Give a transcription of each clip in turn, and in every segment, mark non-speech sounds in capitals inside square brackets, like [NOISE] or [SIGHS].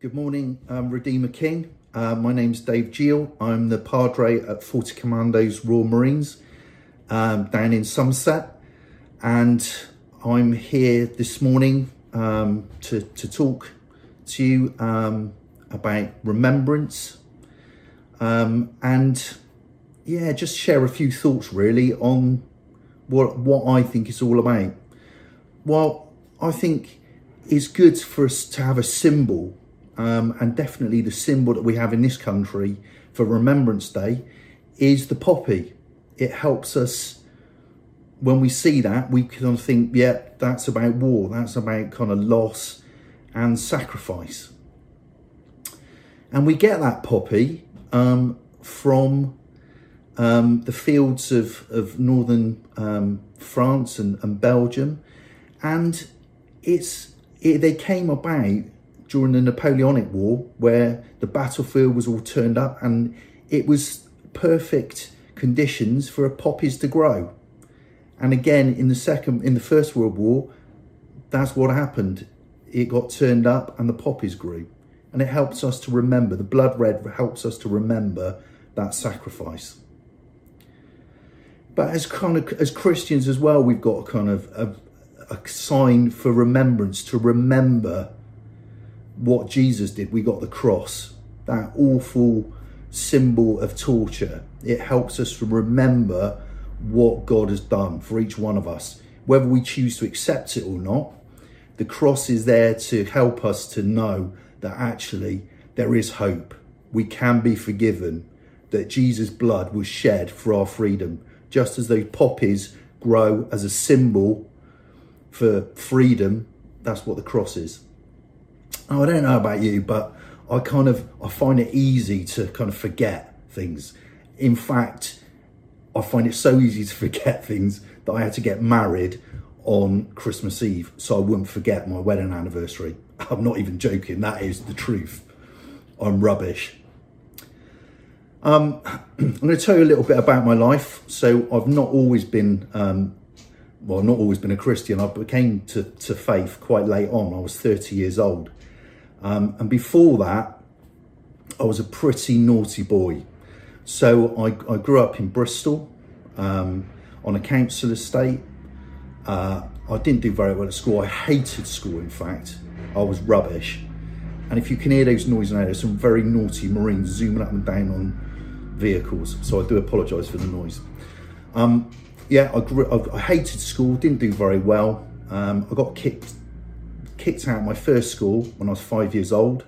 Good morning, um, Redeemer King. Uh, my name's Dave Geel. I'm the Padre at 40 Commandos Royal Marines um, down in Somerset. And I'm here this morning um, to, to talk to you um, about remembrance um, and, yeah, just share a few thoughts really on what, what I think it's all about. Well, I think it's good for us to have a symbol um, and definitely the symbol that we have in this country for Remembrance Day is the poppy. It helps us when we see that, we can think, yeah, that's about war, that's about kind of loss and sacrifice. And we get that poppy um, from um, the fields of, of northern um, France and, and, Belgium. And it's it, they came about during the Napoleonic War, where the battlefield was all turned up and it was perfect conditions for poppies to grow. And again, in the second, in the First World War, that's what happened. It got turned up and the poppies grew. And it helps us to remember, the blood red helps us to remember that sacrifice. But as kind of as Christians as well, we've got a kind of a, a sign for remembrance to remember what Jesus did. We got the cross, that awful symbol of torture. It helps us to remember what God has done for each one of us, whether we choose to accept it or not. The cross is there to help us to know that actually there is hope. We can be forgiven, that Jesus' blood was shed for our freedom, just as those poppies grow as a symbol for freedom. That's what the cross is. Oh, I don't know about you, but I kind of I find it easy to kind of forget things. In fact, I find it so easy to [LAUGHS] forget things that I had to get married on Christmas Eve so I wouldn't forget my wedding anniversary. [LAUGHS] I'm not even joking, that is the truth. I'm rubbish. Um, [CLEARS THROAT] I'm going to tell you a little bit about my life. So I've not always been, um, well, not always been a Christian. I became to, to faith quite late on. I was 30 years old. Um, and before that, I was a pretty naughty boy. So I, I grew up in Bristol um, on a council estate. Uh, I didn't do very well at school. I hated school, in fact. I was rubbish. And if you can hear those noises now, there's some very naughty Marines zooming up and down on vehicles. So I do apologise for the noise. Um, yeah, I, grew, I, I, hated school, didn't do very well. Um, I got kicked kicked out my first school when I was five years old.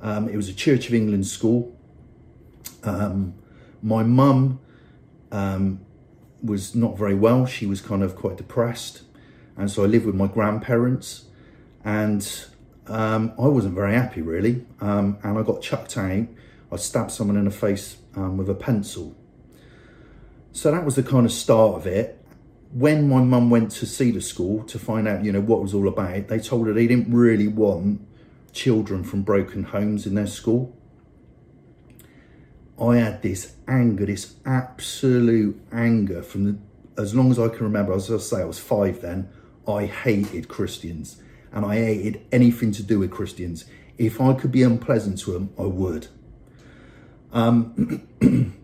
Um, it was a Church of England school. Um, my mum um, was not very well. She was kind of quite depressed. And so I lived with my grandparents. And um, I wasn't very happy, really. Um, and I got chucked out. I stabbed someone in the face with a pencil. So that was the kind of start of it when my mum went to see the school to find out, you know, what it was all about, they told her they didn't really want children from broken homes in their school. I had this anger, this absolute anger from the, as long as I can remember, as I say, I was five then, I hated Christians and I hated anything to do with Christians. If I could be unpleasant to them, I would. Um, [CLEARS THROAT]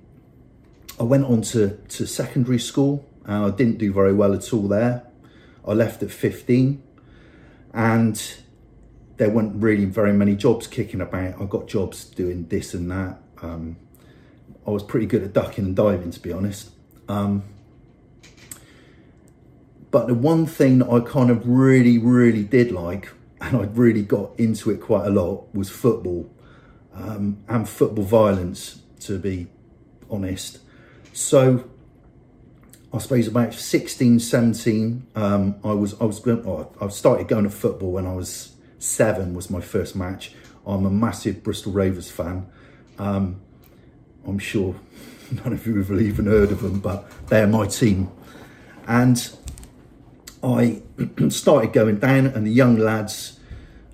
I went on to, to secondary school and I didn't do very well at all there. I left at 15 and there weren't really very many jobs kicking about. I got jobs doing this and that. Um, I was pretty good at ducking and diving, to be honest. Um, but the one thing that I kind of really, really did like, and I really got into it quite a lot, was football um, and football violence, to be honest. So I suppose about 16, 17, um, I was, I was going, oh, I started going to football when I was seven was my first match. I'm a massive Bristol Rovers fan. Um, I'm sure [LAUGHS] none of you have even heard of them, but they're my team. And I [CLEARS THROAT] started going down and the young lads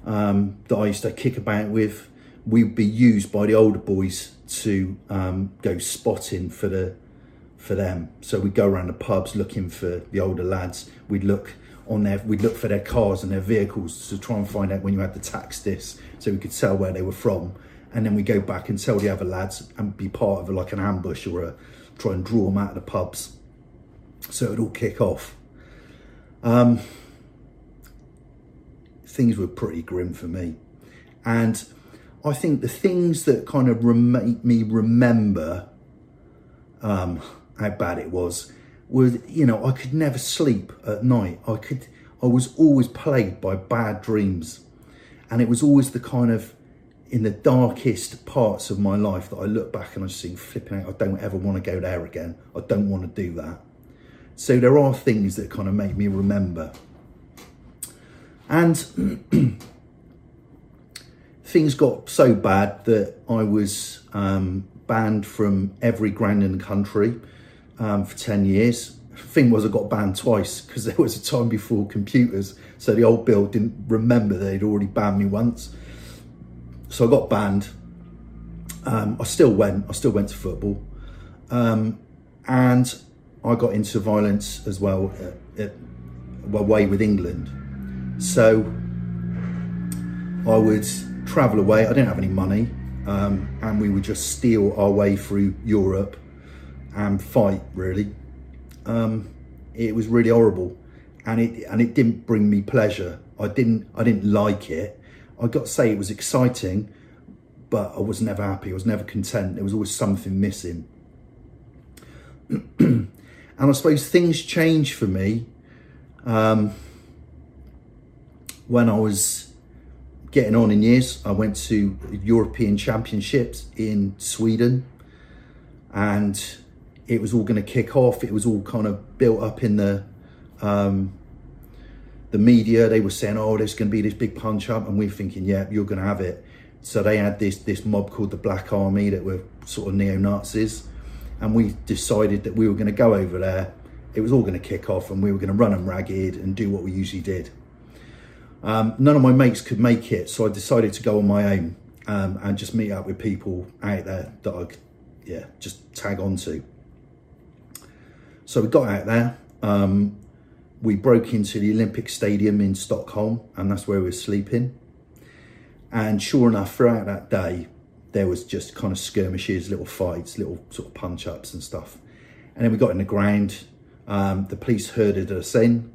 um, that I used to kick about with, we'd be used by the older boys to um, go spotting for the for them. So we'd go around the pubs looking for the older lads. We'd look on their, we'd look for their cars and their vehicles to try and find out when you had the tax this, so we could tell where they were from. And then we'd go back and tell the other lads and be part of a, like an ambush or a, try and draw them out of the pubs. So it'd all kick off. Um, things were pretty grim for me. And I think the things that kind of make me remember um, how bad it was was, you know, I could never sleep at night. I could, I was always plagued by bad dreams. And it was always the kind of, in the darkest parts of my life that I look back and I just flipping out, I don't ever want to go there again. I don't want to do that. So there are things that kind of make me remember. And [CLEARS THROAT] things got so bad that I was um, banned from every ground in the country um, for 10 years. Thing was, I got banned twice because there was a time before computers. So the old bill didn't remember they'd already banned me once. So I got banned. Um, I still went. I still went to football, um, and I got into violence as well. At, at, away with England, so I would travel away. I didn't have any money, um, and we would just steal our way through Europe and fight. Really, um, it was really horrible, and it and it didn't bring me pleasure. I didn't I didn't like it. I got to say it was exciting, but I was never happy. I was never content. There was always something missing. [CLEARS THROAT] and I suppose things changed for me um, when I was getting on in years, I went to European Championships in Sweden and it was all going to kick off. It was all kind of built up in the um, the media. They were saying, "Oh, there's going to be this big punch up," and we're thinking, "Yeah, you're going to have it." So they had this this mob called the Black Army that were sort of neo Nazis, and we decided that we were going to go over there. It was all going to kick off, and we were going to run them ragged and do what we usually did. Um, none of my mates could make it, so I decided to go on my own um, and just meet up with people out there that I could, yeah, just tag on to. So we got out there. Um, we broke into the Olympic Stadium in Stockholm, and that's where we were sleeping. And sure enough, throughout that day, there was just kind of skirmishes, little fights, little sort of punch ups and stuff. And then we got in the ground. Um, the police herded us in,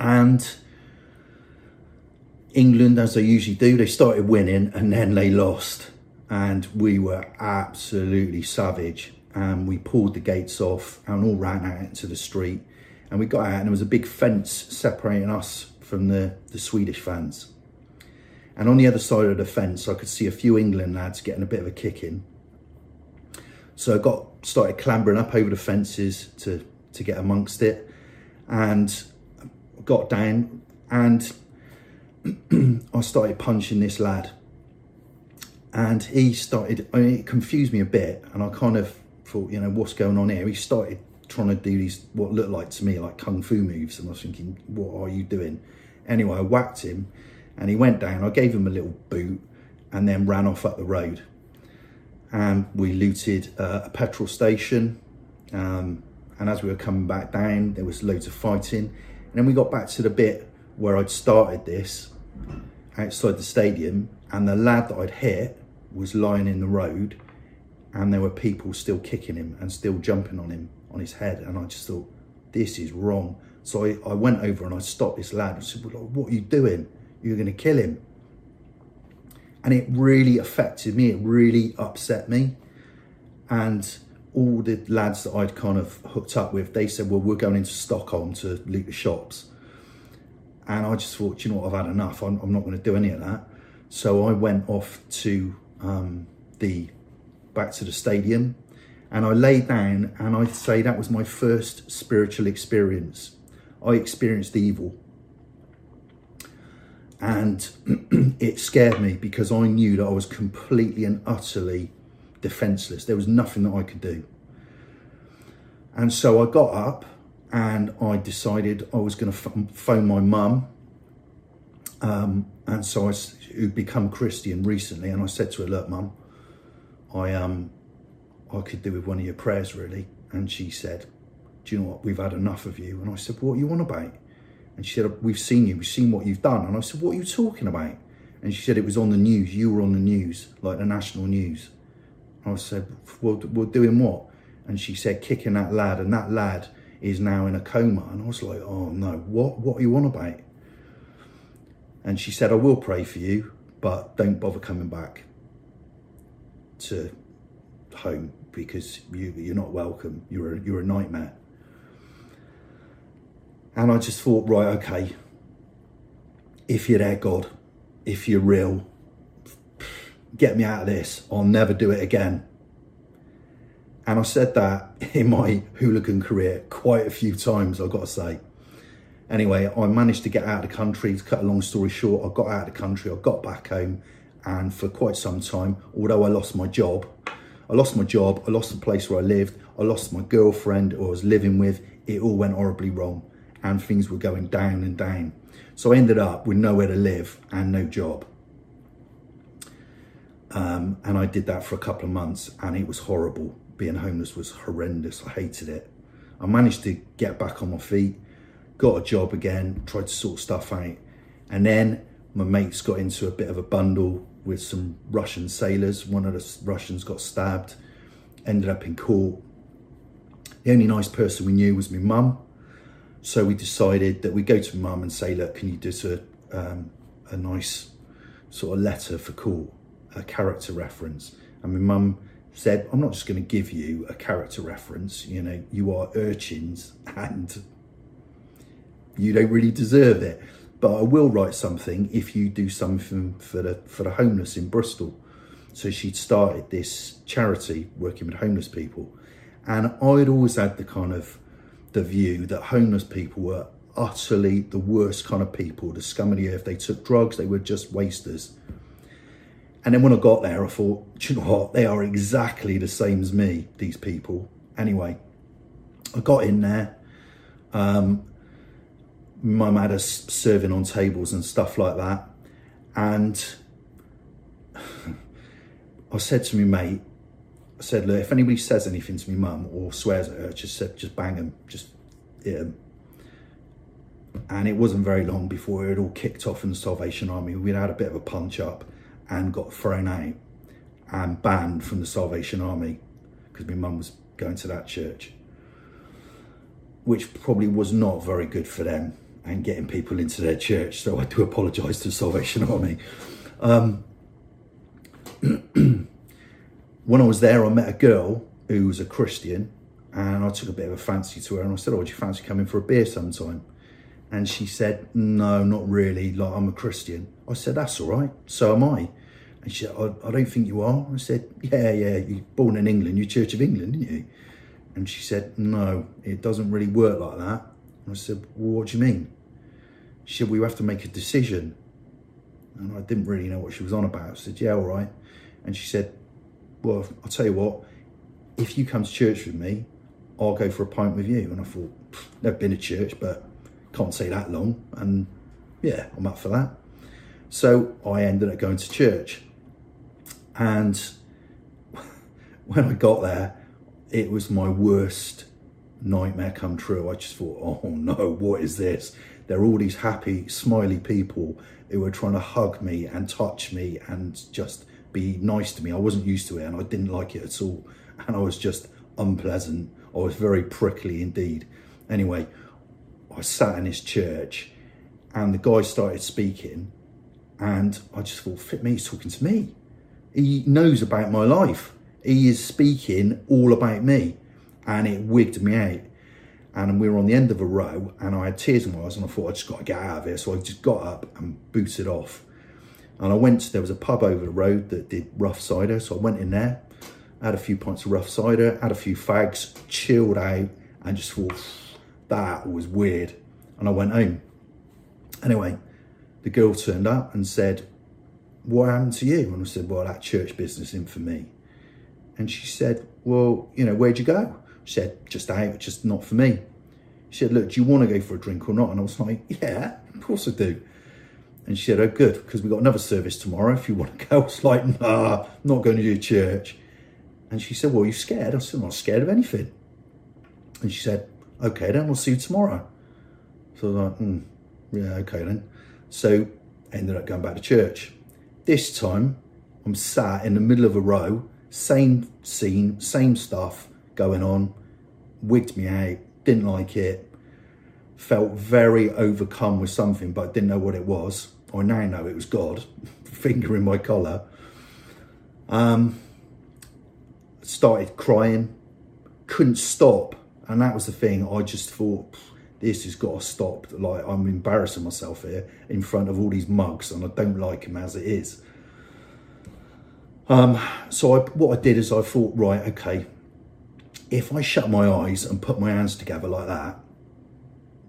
and England, as they usually do, they started winning and then they lost. And we were absolutely savage. And we pulled the gates off and all ran out into the street. And we got out and there was a big fence separating us from the, the Swedish fans. And on the other side of the fence, I could see a few England lads getting a bit of a kick in. So I got started clambering up over the fences to, to get amongst it and got down and [CLEARS THROAT] I started punching this lad, and he started. I mean, it confused me a bit, and I kind of thought, you know, what's going on here? He started trying to do these what looked like to me like kung fu moves, and I was thinking, what are you doing? Anyway, I whacked him, and he went down. I gave him a little boot, and then ran off up the road. And we looted uh, a petrol station. Um, and as we were coming back down, there was loads of fighting. And then we got back to the bit where I'd started this outside the stadium, and the lad that I'd hit was lying in the road, and there were people still kicking him and still jumping on him on his head, and I just thought, this is wrong. So I, I went over and I stopped this lad. and said, well, "What are you doing? You're going to kill him." And it really affected me. It really upset me, and all the lads that I'd kind of hooked up with, they said, "Well, we're going into Stockholm to loot the shops." And I just thought, you know what, I've had enough. I'm, I'm not going to do any of that. So I went off to um, the back to the stadium and I lay down and I say that was my first spiritual experience. I experienced evil. And [CLEARS THROAT] it scared me because I knew that I was completely and utterly defenseless. There was nothing that I could do. And so I got up and I decided I was going to phone my mum. Um, and so I, who'd become Christian recently, and I said to her, "Look, mum, I um, I could do with one of your prayers, really." And she said, "Do you know what? We've had enough of you." And I said, "What you want about?" And she said, we've seen you, we've seen what you've done. And I said, what are you talking about? And she said, it was on the news, you were on the news, like the national news. I said, well, well doing what? And she said, kicking that lad, and that lad is now in a coma. And I was like, oh no, what, what are you on about? And she said, I will pray for you, but don't bother coming back to home because you, you're not welcome. You're a, you're a nightmare. And I just thought, right, okay, if you're there, God, if you're real, get me out of this. I'll never do it again. And I said that [LAUGHS] in my hooligan career quite a few times, I've got to say. Anyway, I managed to get out of the country. To cut a long story short, I got out of the country, I got back home, and for quite some time, although I lost my job, I lost my job, I lost the place where I lived, I lost my girlfriend I was living with, it all went horribly wrong and things were going down and down. So I ended up with nowhere to live and no job. Um, and I did that for a couple of months and it was horrible. Being homeless was horrendous. I hated it. I managed to get back on my feet, got a job again, tried to sort stuff out. And then my mates got into a bit of a bundle with some Russian sailors. One of the Russians got stabbed, ended up in court. The only nice person we knew was my mum. So we decided that we go to mum and say, look, can you do a, um, a nice sort of letter for court, a character reference? And my mum said, I'm not just going to give you a character reference, you know, you are urchins and you don't really deserve it. But I will write something if you do something for the for the homeless in Bristol. So she'd started this charity working with homeless people. And I'd always had the kind of the view that homeless people were utterly the worst kind of people, the scum of the earth. They took drugs, they were just wasters. And then when I got there, I thought, you know what? They are exactly the same as me, these people. Anyway, I got in there. Um, mum had us serving on tables and stuff like that. And [SIGHS] I said to my mate, I said, look, if anybody says anything to me mum or swears at her, just just bang them, just hit them. And it wasn't very long before it all kicked off in the Salvation Army. We'd had a bit of a punch up and got thrown out and banned from the Salvation Army because my mum was going to that church, which probably was not very good for them and getting people into their church. So I do apologise to Salvation Army. Um, [CLEARS THROAT] when I was there, I met a girl who was a Christian and I took a bit of a fancy to her and I said, oh, would you fancy coming for a beer sometime? And she said, no, not really, like I'm a Christian. I said, that's all right, so am I. And she said, I, I don't think you are. I said, yeah, yeah, you're born in England, you're Church of England, didn't you? And she said, no, it doesn't really work like that. I said, well, what do you mean? She said, we have to make a decision. And I didn't really know what she was on about. I said, yeah, all right. And she said, well, I'll tell you what, if you come to church with me, I'll go for a pint with you. And I thought, never been to church, but can't say that long. And yeah, I'm up for that. So I ended up going to church. And [LAUGHS] when I got there, it was my worst nightmare come true. I just thought, oh no, what is this? There are all these happy, smiley people who were trying to hug me and touch me and just be nice to me. I wasn't used to it and I didn't like it at all. [LAUGHS] And I was just unpleasant. I was very prickly indeed. Anyway, I sat in his church and the guy started speaking and I just thought, fit me, he's talking to me. He knows about my life. He is speaking all about me and it wigged me out. And we were on the end of a row and I had tears in my eyes and I thought I just got to get out of here. So I just got up and booted off. And I went, there was a pub over the road that did rough cider. So I went in there, had a few pints of rough cider, had a few fags, chilled out, and just thought, that was weird. And I went home. Anyway, the girl turned up and said, what happened to you? And I said, well, that church business in for me. And she said, well, you know, where'd you go? She said, just out, just not for me. She said, look, do you want to go for a drink or not? And I was like, yeah, of course I do. And she said, oh, good, because we've got another service tomorrow if you want to go. [LAUGHS] I was like, nah, I'm not going to do church. And she said, well, are you scared? I said, I'm not scared of anything. And she said, okay, then we'll see you tomorrow. So I was like, hmm, Yeah, okay then. So ended up going back to church. This time I'm sat in the middle of a row, same scene, same stuff going on, wigged me out, didn't like it, felt very overcome with something, but didn't know what it was. I now know it was God, [LAUGHS] finger in my collar. Um, started crying, couldn't stop, and that was the thing. I just thought, this has got to stop. Like I'm embarrassing myself here in front of all these mugs, and I don't like them as it is. Um, so I, what I did is I thought, right, okay, if I shut my eyes and put my hands together like that,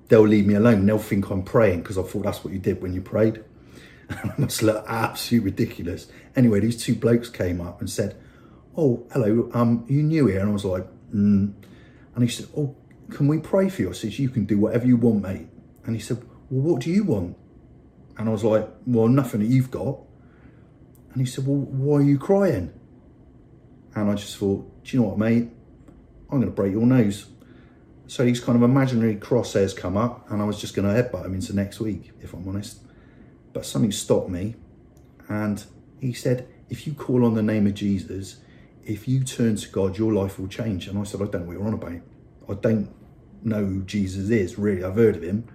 they'll leave me alone. They'll think I'm praying because I thought that's what you did when you prayed. [LAUGHS] I must look absolutely ridiculous. Anyway, these two blokes came up and said, "Oh, hello, um, you new here?" And I was like, mm. and he said, "Oh, can we pray for you?" I said, "You can do whatever you want, mate." And he said, "Well, what do you want?" And I was like, "Well, nothing that you've got." And he said, "Well, why are you crying?" And I just thought, "Do you know what, mate? I'm going to break your nose." So these kind of imaginary crosshairs come up, and I was just going to headbutt him into next week, if I'm honest. But something stopped me, and he said, If you call on the name of Jesus, if you turn to God, your life will change. And I said, I don't know what you're on about. I don't know who Jesus is, really. I've heard of him,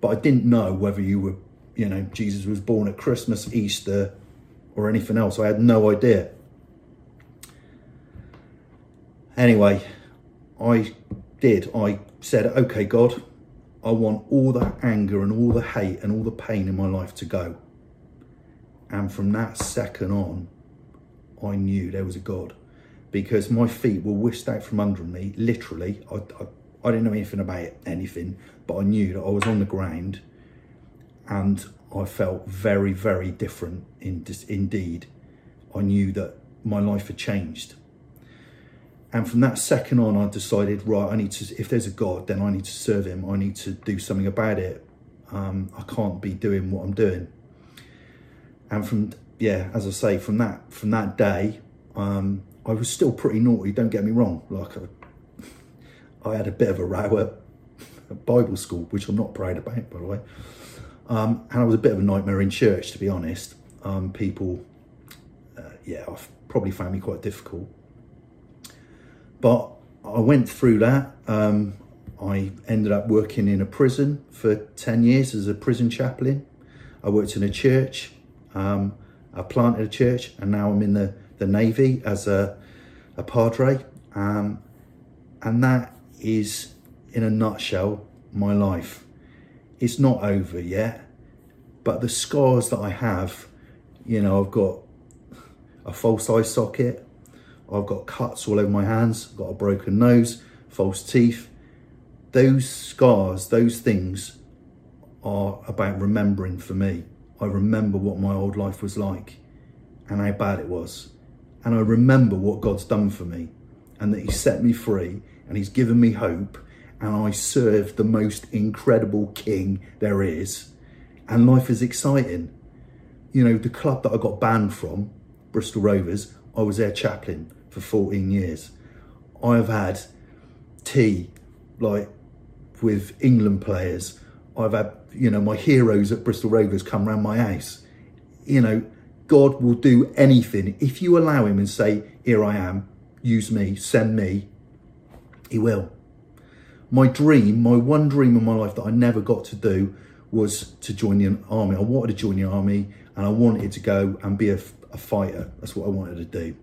but I didn't know whether you were, you know, Jesus was born at Christmas, Easter, or anything else. I had no idea. Anyway, I did. I said, okay, God, I want all the anger and all the hate and all the pain in my life to go. And from that second on, I knew there was a God because my feet were whisked out from under me, literally. I, I, I didn't know anything about anything, but I knew that I was on the ground and I felt very, very different in, indeed. I knew that my life had changed and from that second on, I decided, right, I need to, if there's a God, then I need to serve him. I need to do something about it. Um, I can't be doing what I'm doing. And from, yeah, as I say, from that, from that day, um, I was still pretty naughty, don't get me wrong. Like I, [LAUGHS] I had a bit of a row at [LAUGHS] Bible school, which I'm not proud about, by the way. Um, and I was a bit of a nightmare in church, to be honest. Um, people, uh, yeah, I've probably found me quite difficult. But I went through that. Um, I ended up working in a prison for 10 years as a prison chaplain. I worked in a church. Um, I planted a church and now I'm in the, the Navy as a, a padre. Um, and that is, in a nutshell, my life. It's not over yet, but the scars that I have, you know, I've got a false eye socket, I've got cuts all over my hands, I've got a broken nose, false teeth. Those scars, those things are about remembering for me. I remember what my old life was like and how bad it was. And I remember what God's done for me and that He set me free and He's given me hope. And I serve the most incredible King there is. And life is exciting. You know, the club that I got banned from, Bristol Rovers, I was their chaplain for 14 years. I've had tea like with England players. I've had, you know, my heroes at Bristol Rovers come round my house. You know, God will do anything. If you allow him and say, here I am, use me, send me, he will. My dream, my one dream in my life that I never got to do was to join the army. I wanted to join the army and I wanted to go and be a, a fighter. That's what I wanted to do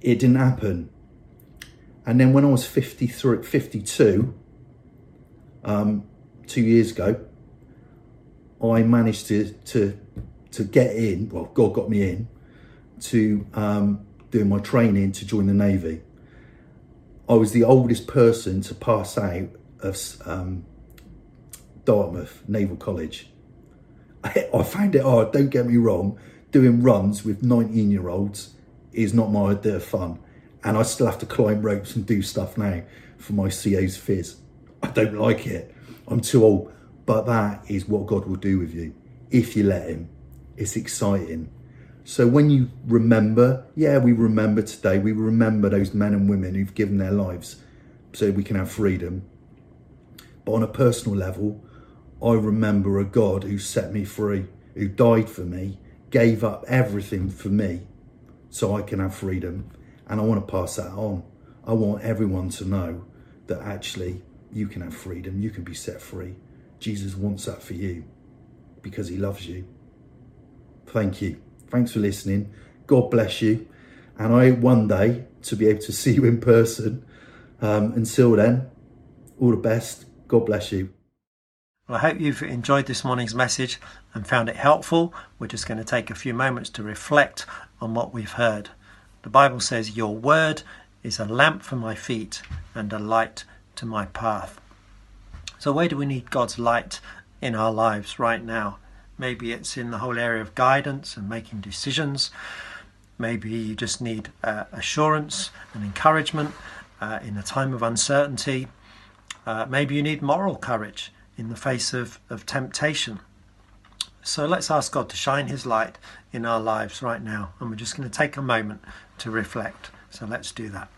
it didn't happen. And then when I was 53, 52, um, two years ago, I managed to, to, to get in, well, God got me in, to um, do my training to join the Navy. I was the oldest person to pass out of um, Dartmouth Naval College. I, [LAUGHS] I found it hard, don't get me wrong, doing runs with 19 year olds is not my idea of fun. And I still have to climb ropes and do stuff now for my CO's fizz. I don't like it. I'm too old. But that is what God will do with you if you let Him. It's exciting. So when you remember, yeah, we remember today, we remember those men and women who've given their lives so we can have freedom. But on a personal level, I remember a God who set me free, who died for me, gave up everything for me so I can have freedom. And I want to pass that on. I want everyone to know that actually you can have freedom, you can be set free. Jesus wants that for you because he loves you. Thank you. Thanks for listening. God bless you. And I one day to be able to [LAUGHS] see you in person. Um, until then, all the best. God bless you. Well, I hope you've enjoyed this morning's message and found it helpful. We're just going to take a few moments to reflect on what we've heard. The Bible says, Your word is a lamp for my feet and a light to my path. So, where do we need God's light in our lives right now? Maybe it's in the whole area of guidance and making decisions. Maybe you just need uh, assurance and encouragement uh, in a time of uncertainty. Uh, maybe you need moral courage in the face of, of temptation. So let's ask God to shine His light in our lives right now. And we're just going to take a moment to reflect. So let's do that.